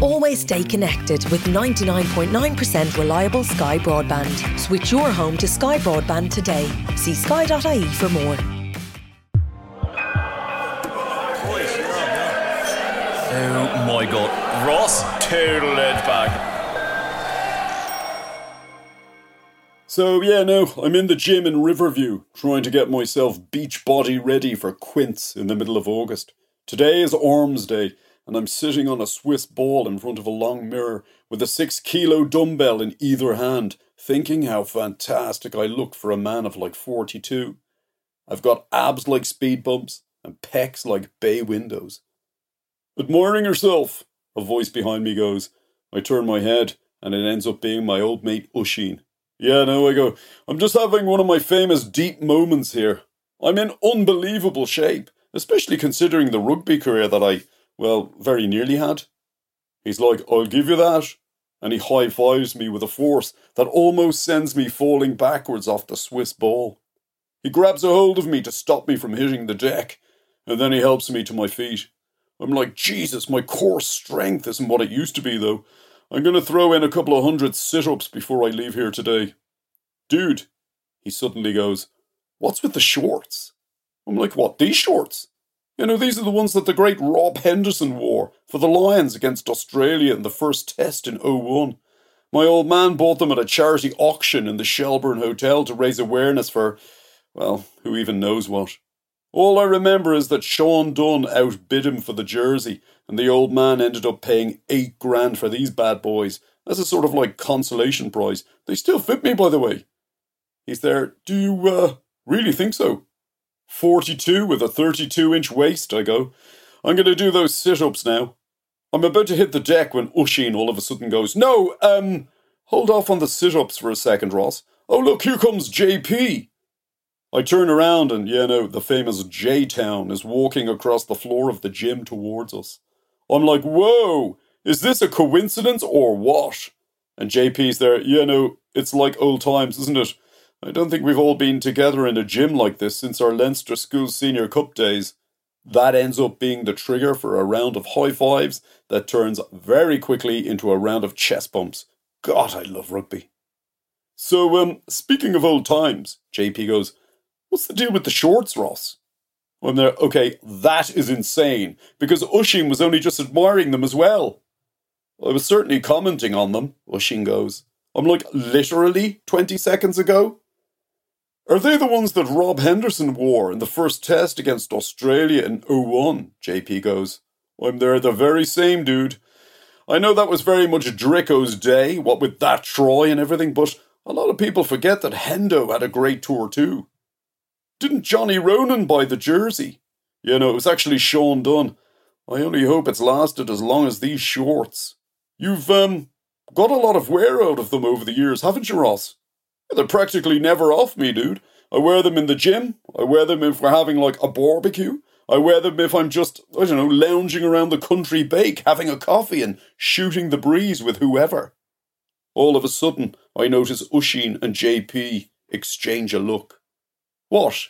Always stay connected with 99.9% reliable Sky Broadband. Switch your home to Sky Broadband today. See sky.ie for more. Oh my god. Ross, total edge back. So, yeah, no, I'm in the gym in Riverview, trying to get myself beach body ready for Quince in the middle of August. Today is Arms Day, and I'm sitting on a Swiss ball in front of a long mirror with a six kilo dumbbell in either hand, thinking how fantastic I look for a man of like 42. I've got abs like speed bumps and pecs like bay windows. Admiring yourself, a voice behind me goes. I turn my head, and it ends up being my old mate Oisín. Yeah, no, I go, I'm just having one of my famous deep moments here. I'm in unbelievable shape, especially considering the rugby career that I, well, very nearly had. He's like, I'll give you that. And he high fives me with a force that almost sends me falling backwards off the Swiss ball. He grabs a hold of me to stop me from hitting the deck, and then he helps me to my feet. I'm like, Jesus, my core strength isn't what it used to be, though. I'm going to throw in a couple of hundred sit ups before I leave here today. Dude, he suddenly goes, What's with the shorts? I'm like, What, these shorts? You know, these are the ones that the great Rob Henderson wore for the Lions against Australia in the first test in 01. My old man bought them at a charity auction in the Shelbourne Hotel to raise awareness for, well, who even knows what. All I remember is that Sean Dunne outbid him for the jersey, and the old man ended up paying eight grand for these bad boys as a sort of like consolation prize. They still fit me, by the way. He's there. Do you uh, really think so? 42 with a 32 inch waist, I go. I'm going to do those sit ups now. I'm about to hit the deck when Oisín all of a sudden goes, No, um, hold off on the sit ups for a second, Ross. Oh, look, here comes JP. I turn around and, you know, the famous J Town is walking across the floor of the gym towards us. I'm like, whoa, is this a coincidence or what? And JP's there, you know, it's like old times, isn't it? I don't think we've all been together in a gym like this since our Leinster School Senior Cup days. That ends up being the trigger for a round of high fives that turns very quickly into a round of chest bumps. God, I love rugby. So, um, speaking of old times, JP goes, What's the deal with the shorts, Ross? I'm there, okay, that is insane, because Oisín was only just admiring them as well. I was certainly commenting on them, Oisín goes. I'm like, literally 20 seconds ago? Are they the ones that Rob Henderson wore in the first test against Australia in 01? JP goes. I'm there the very same, dude. I know that was very much Drico's day, what with that Troy and everything, but a lot of people forget that Hendo had a great tour too. Didn't Johnny Ronan buy the jersey? You know, it was actually Sean Dunne. I only hope it's lasted as long as these shorts. You've, um, got a lot of wear out of them over the years, haven't you, Ross? They're practically never off me, dude. I wear them in the gym. I wear them if we're having like a barbecue. I wear them if I'm just, I don't know, lounging around the country bake, having a coffee and shooting the breeze with whoever. All of a sudden, I notice Oisín and JP exchange a look. What?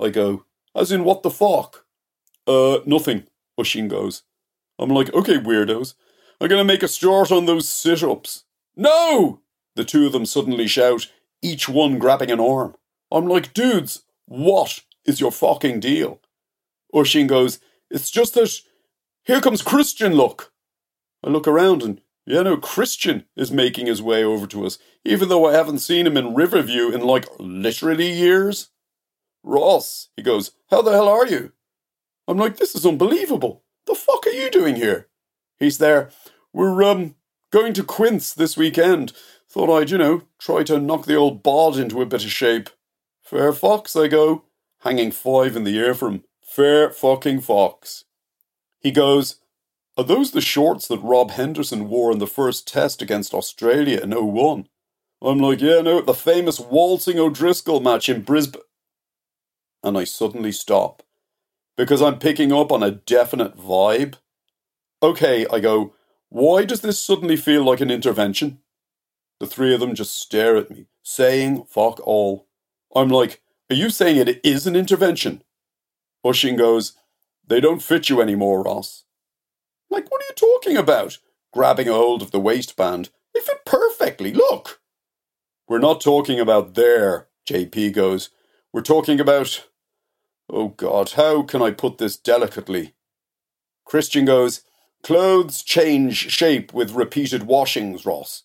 I go, as in what the fuck? Uh, nothing, Oisín goes. I'm like, okay, weirdos. I'm gonna make a start on those sit ups. No! The two of them suddenly shout, each one grabbing an arm. I'm like, dudes, what is your fucking deal? Oisín goes, it's just that here comes Christian, look. I look around and, yeah, no, Christian is making his way over to us, even though I haven't seen him in Riverview in like literally years. Ross, he goes, how the hell are you? I'm like, this is unbelievable. The fuck are you doing here? He's there. We're, um, going to Quince this weekend. Thought I'd, you know, try to knock the old bard into a bit of shape. Fair fox, I go, hanging five in the air from Fair fucking fox. He goes, Are those the shorts that Rob Henderson wore in the first test against Australia in 01? I'm like, yeah, no, the famous waltzing O'Driscoll match in Brisbane. And I suddenly stop because I'm picking up on a definite vibe. Okay, I go, why does this suddenly feel like an intervention? The three of them just stare at me, saying fuck all. I'm like, are you saying it is an intervention? Oisín goes, they don't fit you anymore, Ross. Like, what are you talking about? Grabbing hold of the waistband. They fit perfectly, look. We're not talking about there, JP goes. We're talking about. Oh God, how can I put this delicately? Christian goes, Clothes change shape with repeated washings, Ross.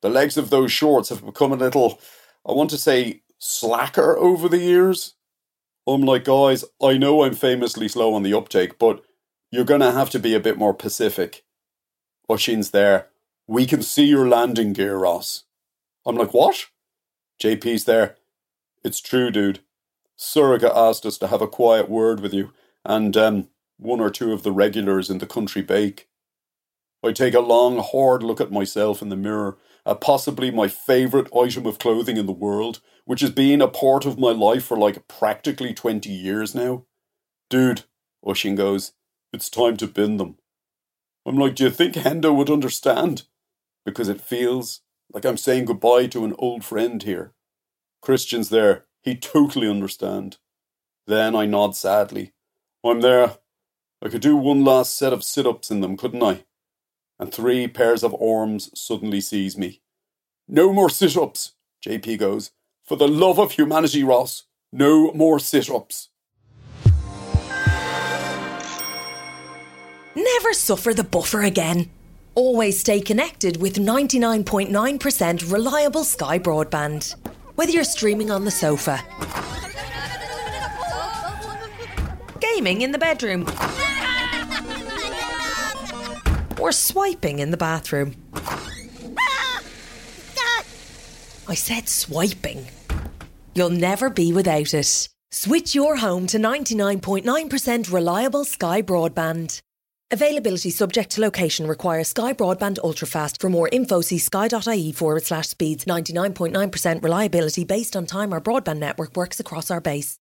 The legs of those shorts have become a little, I want to say, slacker over the years. I'm like, guys, I know I'm famously slow on the uptake, but you're going to have to be a bit more Pacific. Oisín's there. We can see your landing gear, Ross. I'm like, what? JP's there. It's true, dude. Sorcha asked us to have a quiet word with you, and um, one or two of the regulars in the country bake. I take a long, hard look at myself in the mirror, at possibly my favourite item of clothing in the world, which has been a part of my life for like practically 20 years now. Dude, Oisín goes, it's time to bin them. I'm like, do you think Hendo would understand? Because it feels like I'm saying goodbye to an old friend here. Christian's there. He totally understand. Then I nod sadly. I'm there. I could do one last set of sit-ups in them, couldn't I? And three pairs of arms suddenly seize me. No more sit-ups, JP goes. For the love of humanity, Ross, no more sit-ups. Never suffer the buffer again. Always stay connected with 99.9% reliable Sky broadband. Whether you're streaming on the sofa, gaming in the bedroom, or swiping in the bathroom. I said swiping. You'll never be without it. Switch your home to 99.9% reliable Sky broadband. Availability subject to location requires Sky Broadband Ultrafast. For more info, see sky.ie forward slash speeds. 99.9% reliability based on time our broadband network works across our base.